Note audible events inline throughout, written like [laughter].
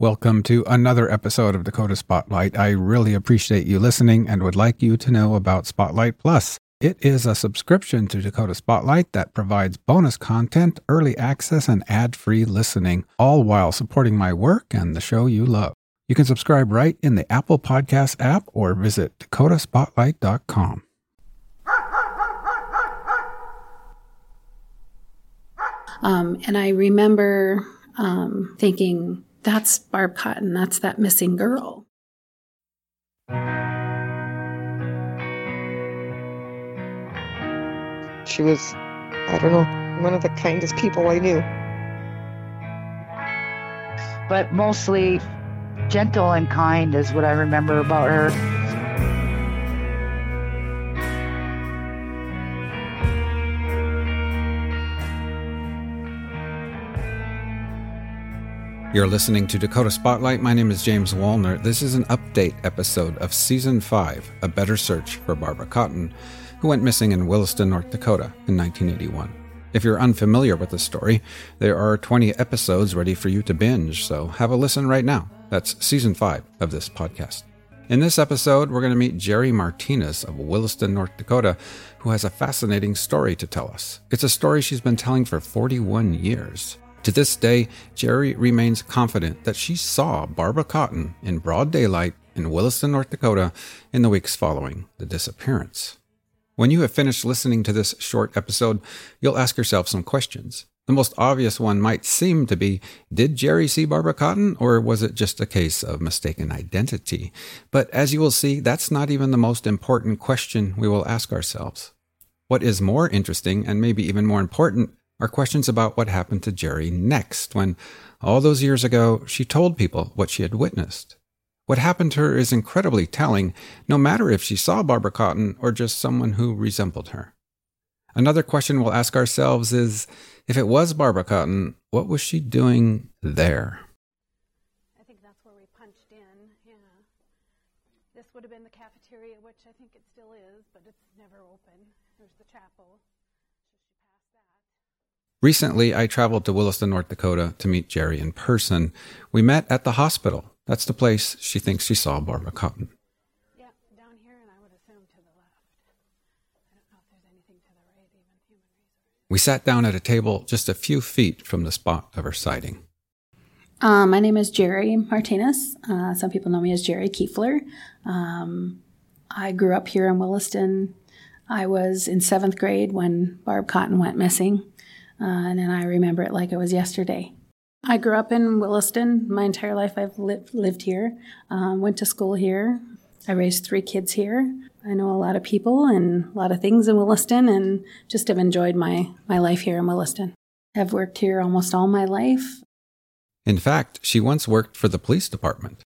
Welcome to another episode of Dakota Spotlight. I really appreciate you listening and would like you to know about Spotlight Plus. It is a subscription to Dakota Spotlight that provides bonus content, early access, and ad free listening, all while supporting my work and the show you love. You can subscribe right in the Apple Podcast app or visit dakotaspotlight.com. Um, and I remember um, thinking, that's Barb Cotton, that's that missing girl. She was, I don't know, one of the kindest people I knew. But mostly gentle and kind is what I remember about her. You're listening to Dakota Spotlight. My name is James Wolner. This is an update episode of Season 5 A Better Search for Barbara Cotton, who went missing in Williston, North Dakota in 1981. If you're unfamiliar with the story, there are 20 episodes ready for you to binge, so have a listen right now. That's Season 5 of this podcast. In this episode, we're going to meet Jeri Martinez of Williston, North Dakota, who has a fascinating story to tell us. It's a story she's been telling for 41 years. To this day, Jeri remains confident that she saw Barbara Cotton in broad daylight in Williston, North Dakota in the weeks following the disappearance. When you have finished listening to this short episode, you'll ask yourself some questions. The most obvious one might seem to be Did Jeri see Barbara Cotton, or was it just a case of mistaken identity? But as you will see, that's not even the most important question we will ask ourselves. What is more interesting, and maybe even more important, are questions about what happened to Jeri next when, all those years ago, she told people what she had witnessed. What happened to her is incredibly telling, no matter if she saw Barbara Cotton or just someone who resembled her. Another question we'll ask ourselves is if it was Barbara Cotton, what was she doing there? I think that's where we punched in, yeah. This would have been the cafeteria, which I think it still is, but it's never open. There's the chapel. Recently, I traveled to Williston, North Dakota to meet Jeri in person. We met at the hospital. That's the place she thinks she saw Barbara Cotton. Yeah, down here, and I would assume to the left. I don't know if there's anything to the right, even human resources. We sat down at a table just a few feet from the spot of her sighting. Um, my name is Jeri Martinez. Uh, some people know me as Jeri Kueffler. Um, I grew up here in Williston. I was in seventh grade when Barb Cotton went missing. Uh, and then I remember it like it was yesterday. I grew up in Williston. My entire life I've li- lived here, um, went to school here. I raised three kids here. I know a lot of people and a lot of things in Williston and just have enjoyed my, my life here in Williston. I've worked here almost all my life. In fact, she once worked for the police department.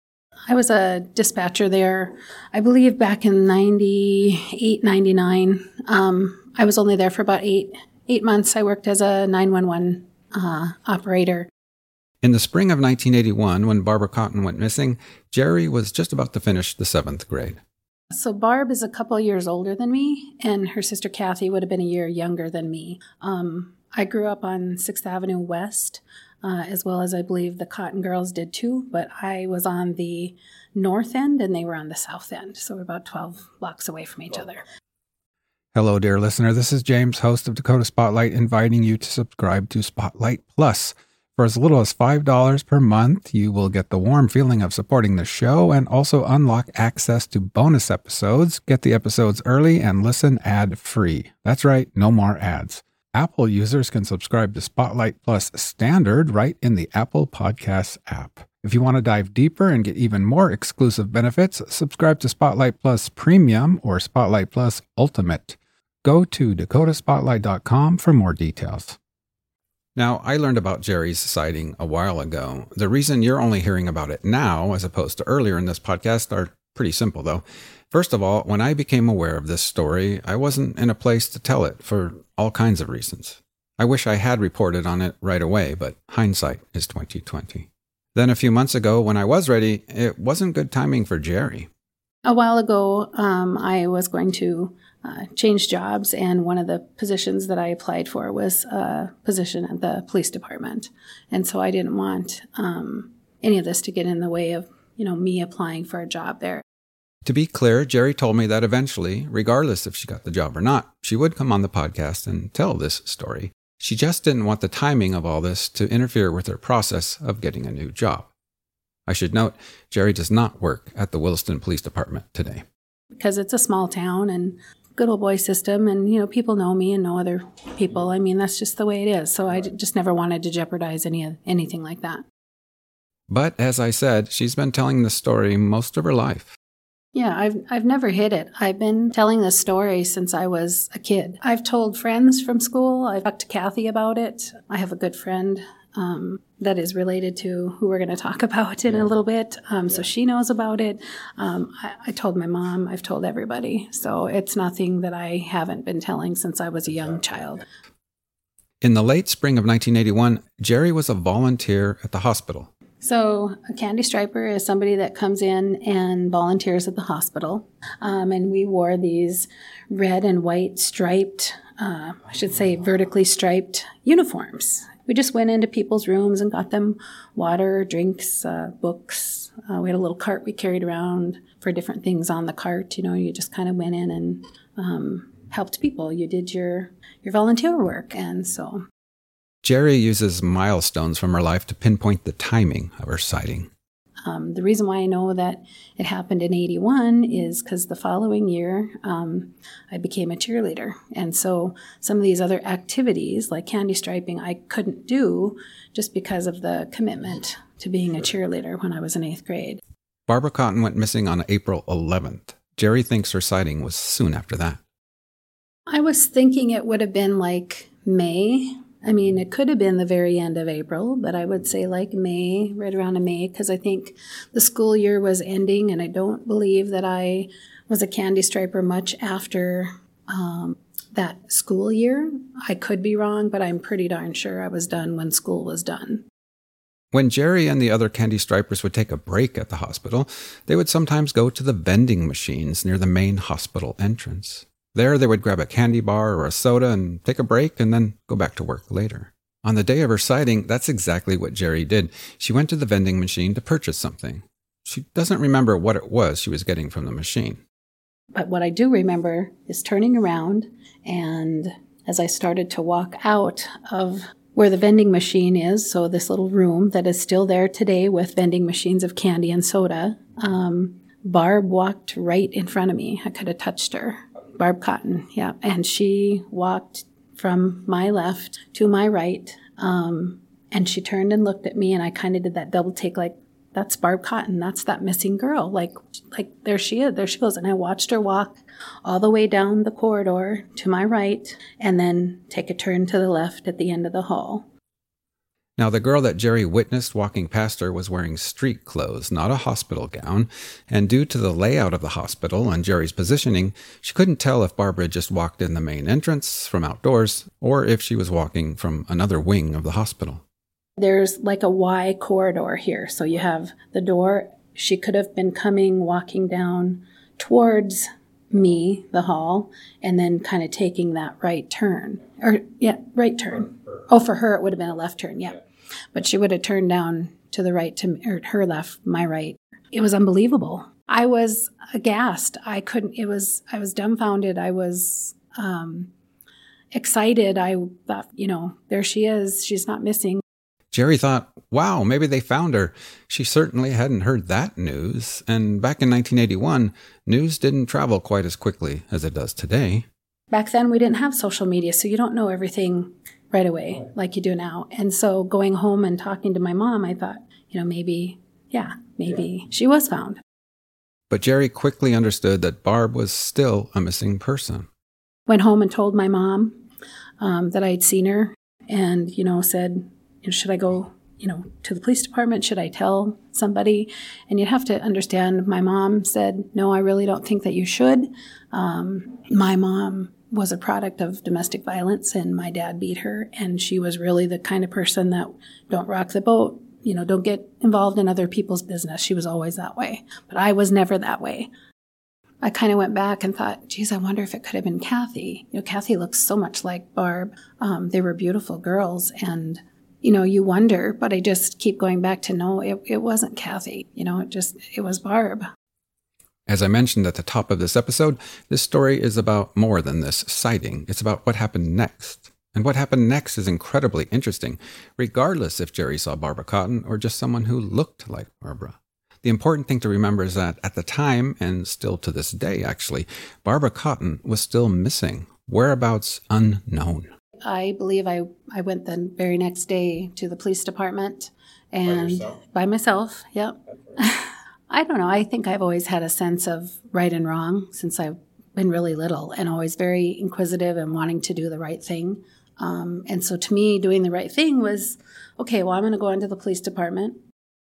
I was a dispatcher there, I believe back in 98, 99. Um, I was only there for about eight, eight months, I worked as a 911 uh, operator. In the spring of 1981, when Barbara Cotton went missing, Jeri was just about to finish the seventh grade. So, Barb is a couple years older than me, and her sister Kathy would have been a year younger than me. Um, I grew up on 6th Avenue West, uh, as well as I believe the Cotton Girls did too, but I was on the north end and they were on the south end. So, we're about 12 blocks away from each other. Hello, dear listener. This is James, host of Dakota Spotlight, inviting you to subscribe to Spotlight Plus. For as little as $5 per month, you will get the warm feeling of supporting the show and also unlock access to bonus episodes, get the episodes early, and listen ad free. That's right, no more ads. Apple users can subscribe to Spotlight Plus Standard right in the Apple Podcasts app. If you want to dive deeper and get even more exclusive benefits, subscribe to Spotlight Plus Premium or Spotlight Plus Ultimate. Go to dakotaspotlight.com for more details. Now, I learned about Jeri's sighting a while ago. The reason you're only hearing about it now, as opposed to earlier in this podcast, are pretty simple, though. First of all, when I became aware of this story, I wasn't in a place to tell it for all kinds of reasons. I wish I had reported on it right away, but hindsight is 2020. Then a few months ago, when I was ready, it wasn't good timing for Jeri. A while ago, um, I was going to uh, changed jobs, and one of the positions that I applied for was a position at the police department. And so I didn't want um, any of this to get in the way of, you know, me applying for a job there. To be clear, Jeri told me that eventually, regardless if she got the job or not, she would come on the podcast and tell this story. She just didn't want the timing of all this to interfere with her process of getting a new job. I should note, Jeri does not work at the Williston Police Department today. Because it's a small town and good old boy system, and you know people know me and know other people. I mean that's just the way it is. So I just never wanted to jeopardize any anything like that. But as I said, she's been telling this story most of her life. Yeah, I've I've never hid it. I've been telling this story since I was a kid. I've told friends from school. I've talked to Kathy about it. I have a good friend um, that is related to who we're going to talk [laughs] about in a little bit. Um, so she knows about it. Um, I, I, told my mom, I've told everybody. So it's nothing that I haven't been telling since I was a young child. In the late spring of 1981, Jeri was a volunteer at the hospital. So, a candy striper is somebody that comes in and volunteers at the hospital. Um, and we wore these red and white striped, uh, I should say vertically striped uniforms we just went into people's rooms and got them water, drinks, uh, books. Uh, we had a little cart we carried around for different things on the cart. You know, you just kind of went in and um, helped people. You did your your volunteer work, and so. Jeri uses milestones from her life to pinpoint the timing of her sighting. Um, the reason why I know that it happened in 81 is because the following year um, I became a cheerleader. And so some of these other activities, like candy striping, I couldn't do just because of the commitment to being a cheerleader when I was in eighth grade. Barbara Cotton went missing on April 11th. Jeri thinks her sighting was soon after that. I was thinking it would have been like May I mean, it could have been the very end of April, but I would say like May, right around May, because I think the school year was ending, and I don't believe that I was a candy striper much after um, that school year. I could be wrong, but I'm pretty darn sure I was done when school was done. When Jeri and the other candy stripers would take a break at the hospital, they would sometimes go to the vending machines near the main hospital entrance. There, they would grab a candy bar or a soda and take a break and then go back to work later. On the day of her sighting, that's exactly what Jeri did. She went to the vending machine to purchase something. She doesn't remember what it was she was getting from the machine. But what I do remember is turning around, and as I started to walk out of where the vending machine is, so this little room that is still there today with vending machines of candy and soda, um, Barb walked right in front of me. I could have touched her. Barb Cotton, yeah. And she walked from my left to my right. Um, and she turned and looked at me, and I kind of did that double take, like, that's Barb Cotton. That's that missing girl. Like, like there she is. There she goes. And I watched her walk all the way down the corridor to my right, and then take a turn to the left at the end of the hall. Now, the girl that Jeri witnessed walking past her was wearing street clothes, not a hospital gown, and due to the layout of the hospital and Jeri's positioning, she couldn't tell if Barbara just walked in the main entrance from outdoors or if she was walking from another wing of the hospital. There's like a Y corridor here. So you have the door. She could have been coming, walking down towards me, the hall, and then kind of taking that right turn. Or, yeah, right turn. Oh, for her, it would have been a left turn, yeah. But she would have turned down to the right to or her left, my right. It was unbelievable. I was aghast. I couldn't. It was. I was dumbfounded. I was um, excited. I thought, you know, there she is. She's not missing. Jeri thought, wow, maybe they found her. She certainly hadn't heard that news. And back in 1981, news didn't travel quite as quickly as it does today. Back then, we didn't have social media, so you don't know everything right away like you do now. And so going home and talking to my mom, I thought, you know, maybe, yeah, maybe yeah. she was found. But Jeri quickly understood that Barb was still a missing person. Went home and told my mom um, that I'd seen her and, you know, said, you know, should I go, you know, to the police department? Should I tell somebody? And you'd have to understand, my mom said, no, I really don't think that you should. Um, my mom was a product of domestic violence and my dad beat her and she was really the kind of person that don't rock the boat you know don't get involved in other people's business she was always that way but i was never that way i kind of went back and thought geez i wonder if it could have been kathy you know kathy looks so much like barb um, they were beautiful girls and you know, you wonder, but I just keep going back to no, it, it wasn't Kathy. You know, it just, it was Barb. As I mentioned at the top of this episode, this story is about more than this sighting. It's about what happened next. And what happened next is incredibly interesting, regardless if Jeri saw Barbara Cotton or just someone who looked like Barbara. The important thing to remember is that at the time, and still to this day actually, Barbara Cotton was still missing, whereabouts unknown. I believe I, I went the very next day to the police department and by, by myself, yep. [laughs] I don't know. I think I've always had a sense of right and wrong since I've been really little and always very inquisitive and wanting to do the right thing. Um, and so to me, doing the right thing was okay, well, I'm going to go into the police department.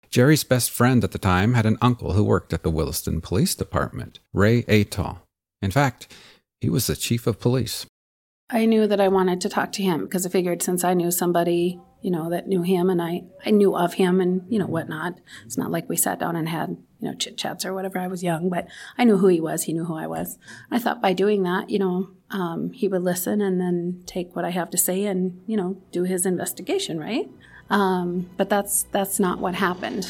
Jeri's best friend at the time had an uncle who worked at the Williston Police Department, Ray Atoll. In fact, he was the chief of police. I knew that I wanted to talk to him because I figured since I knew somebody, you know, that knew him and I, I knew of him and, you know, whatnot. It's not like we sat down and had, you know, chit chats or whatever. I was young, but I knew who he was. He knew who I was. I thought by doing that, you know, um, he would listen and then take what I have to say and, you know, do his investigation, right? Um, but that's that's not what happened.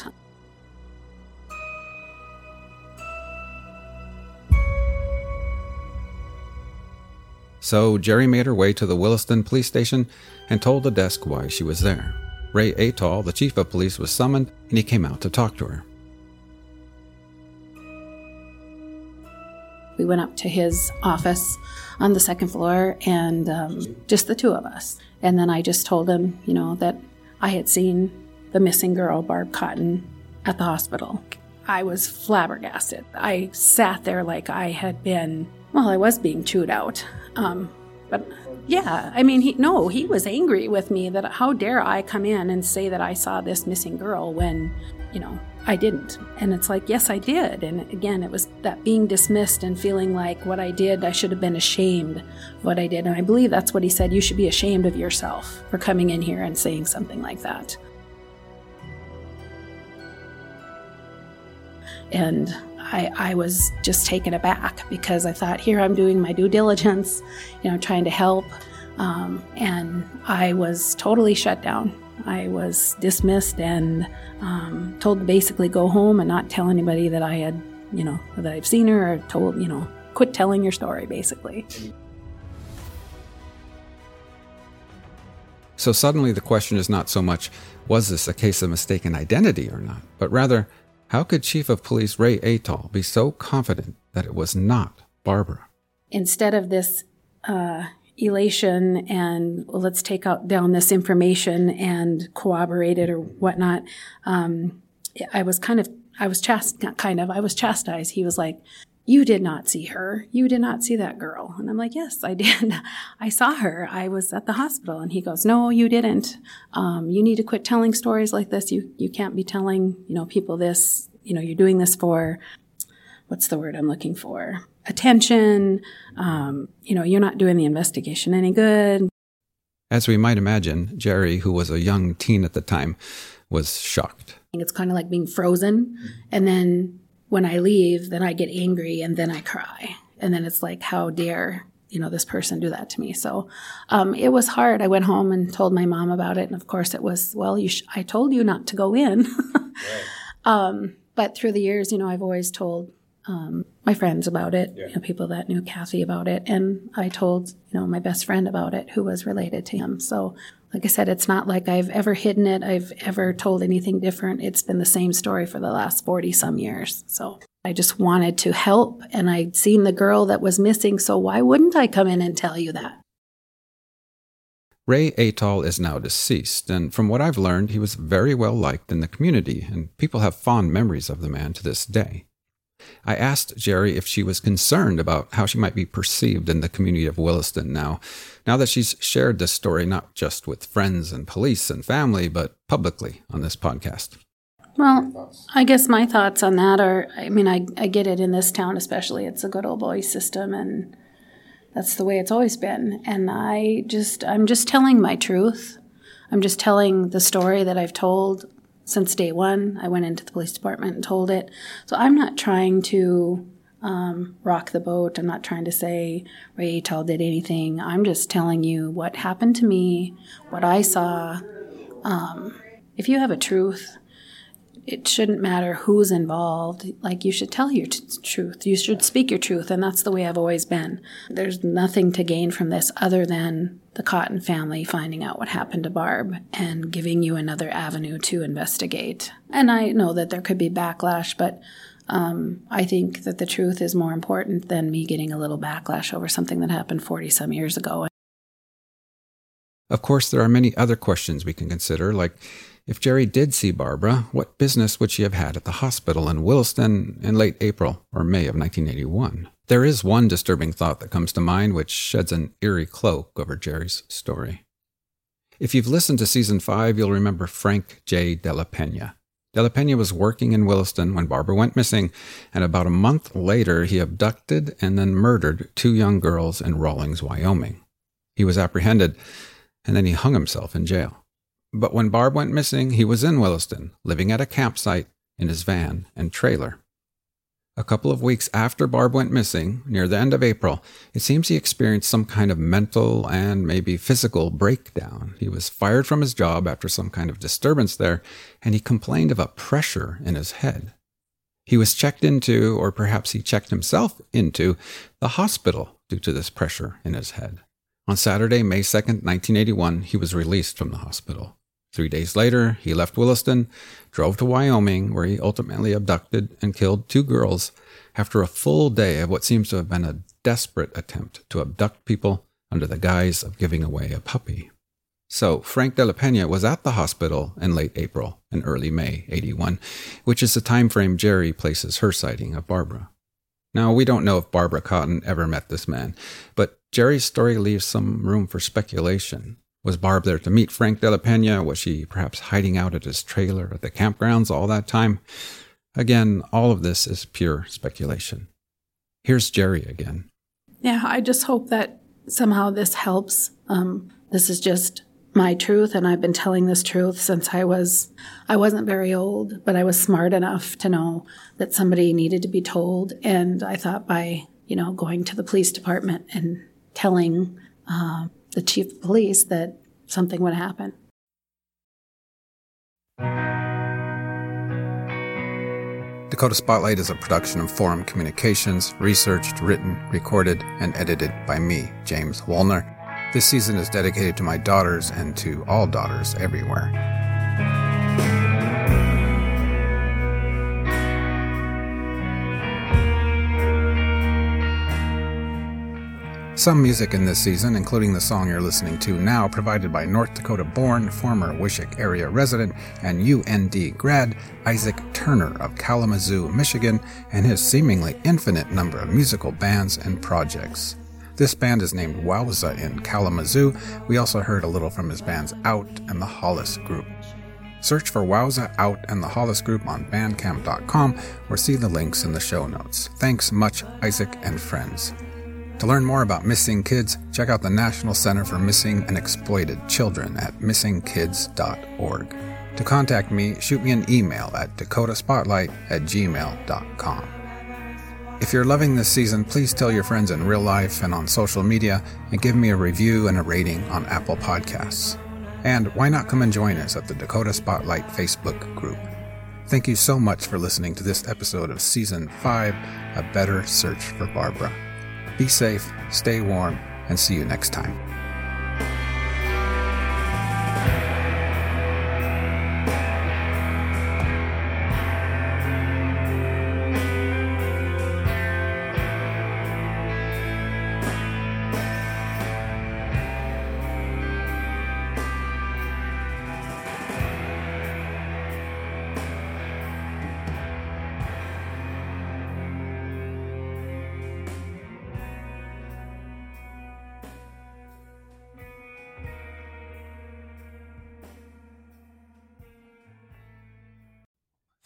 So Jeri made her way to the Williston police station and told the desk why she was there. Ray Atoll, the chief of police, was summoned and he came out to talk to her. We went up to his office on the second floor and um, just the two of us. And then I just told him, you know, that I had seen the missing girl, Barb Cotton, at the hospital. I was flabbergasted. I sat there like I had been, well, I was being chewed out. Um, but yeah, I mean, he, no, he was angry with me that how dare I come in and say that I saw this missing girl when, you know, I didn't. And it's like, yes, I did. And again, it was that being dismissed and feeling like what I did, I should have been ashamed of what I did. And I believe that's what he said. You should be ashamed of yourself for coming in here and saying something like that. And I, I was just taken aback because I thought, here I'm doing my due diligence, you know, trying to help. Um, and I was totally shut down. I was dismissed and um, told to basically go home and not tell anybody that I had, you know, that I've seen her or told, you know, quit telling your story, basically. So suddenly the question is not so much, was this a case of mistaken identity or not, but rather, how could Chief of Police Ray Atoll be so confident that it was not Barbara? Instead of this uh, elation and well, let's take out down this information and corroborate it or whatnot, um, I was kind of I was chast kind of I was chastised. He was like, "You did not see her. You did not see that girl." And I'm like, "Yes, I did. [laughs] I saw her. I was at the hospital." And he goes, "No, you didn't. Um, you need to quit telling stories like this. You you can't be telling you know people this. You know, you're doing this for what's the word I'm looking for." attention. Um, you know, you're not doing the investigation any good. As we might imagine, Jeri, who was a young teen at the time, was shocked. It's kind of like being frozen. And then when I leave, then I get angry and then I cry. And then it's like, how dare, you know, this person do that to me? So um, it was hard. I went home and told my mom about it. And of course, it was, well, you sh- I told you not to go in. [laughs] right. um, but through the years, you know, I've always told um, my friends about it, yeah. you know, people that knew Kathy about it, and I told you know my best friend about it, who was related to him. So, like I said, it's not like I've ever hidden it. I've ever told anything different. It's been the same story for the last forty some years. So. I just wanted to help, and I'd seen the girl that was missing, so why wouldn't I come in and tell you that? Ray Atoll is now deceased, and from what I've learned, he was very well liked in the community, and people have fond memories of the man to this day. I asked Jeri if she was concerned about how she might be perceived in the community of Williston now, now that she's shared this story not just with friends and police and family, but publicly on this podcast. Well, I guess my thoughts on that are I mean, I, I get it in this town, especially. It's a good old boy system, and that's the way it's always been. And I just, I'm just telling my truth. I'm just telling the story that I've told since day one. I went into the police department and told it. So I'm not trying to um, rock the boat. I'm not trying to say Ray Atoll did anything. I'm just telling you what happened to me, what I saw, Um, if you have a truth, it shouldn't matter who's involved. Like, you should tell your t- truth. You should speak your truth. And that's the way I've always been. There's nothing to gain from this other than the Cotton family finding out what happened to Barb and giving you another avenue to investigate. And I know that there could be backlash, but um, I think that the truth is more important than me getting a little backlash over something that happened 40 some years ago. Of course, there are many other questions we can consider, like if Jeri did see Barbara, what business would she have had at the hospital in Williston in late April or May of 1981? There is one disturbing thought that comes to mind which sheds an eerie cloak over Jeri's story. If you've listened to season 5, you'll remember Frank J. De La Pena. De La Pena was working in Williston when Barbara went missing, and about a month later, he abducted and then murdered two young girls in Rawlins, Wyoming. He was apprehended, and then he hung himself in jail. But when Barb went missing, he was in Williston, living at a campsite in his van and trailer. A couple of weeks after Barb went missing, near the end of April, it seems he experienced some kind of mental and maybe physical breakdown. He was fired from his job after some kind of disturbance there, and he complained of a pressure in his head. He was checked into, or perhaps he checked himself into, the hospital due to this pressure in his head. On Saturday, May 2nd, 1981, he was released from the hospital. Three days later, he left Williston, drove to Wyoming, where he ultimately abducted and killed two girls after a full day of what seems to have been a desperate attempt to abduct people under the guise of giving away a puppy. So, Frank de la Pena was at the hospital in late April and early May 81, which is the time frame Jeri places her sighting of Barbara. Now, we don't know if Barbara Cotton ever met this man, but Jeri's story leaves some room for speculation. Was Barb there to meet Frank de la Pena? Was she perhaps hiding out at his trailer at the campgrounds all that time? Again, all of this is pure speculation. Here's Jeri again. Yeah, I just hope that somehow this helps. Um, this is just my truth and I've been telling this truth since I was I wasn't very old, but I was smart enough to know that somebody needed to be told and I thought by, you know, going to the police department and telling uh, the chief of police that something would happen. Dakota Spotlight is a production of Forum Communications, researched, written, recorded, and edited by me, James Wolner. This season is dedicated to my daughters and to all daughters everywhere. Some music in this season, including the song you're listening to now, provided by North Dakota born, former Wishek area resident, and UND grad Isaac Turner of Kalamazoo, Michigan, and his seemingly infinite number of musical bands and projects. This band is named Wowza in Kalamazoo. We also heard a little from his bands Out and the Hollis Group. Search for Wowza Out and the Hollis Group on Bandcamp.com or see the links in the show notes. Thanks much, Isaac and friends. To learn more about missing kids, check out the National Center for Missing and Exploited Children at missingkids.org. To contact me, shoot me an email at dakotaspotlight at gmail.com. If you're loving this season, please tell your friends in real life and on social media and give me a review and a rating on Apple Podcasts. And why not come and join us at the Dakota Spotlight Facebook group? Thank you so much for listening to this episode of Season 5 A Better Search for Barbara. Be safe, stay warm, and see you next time.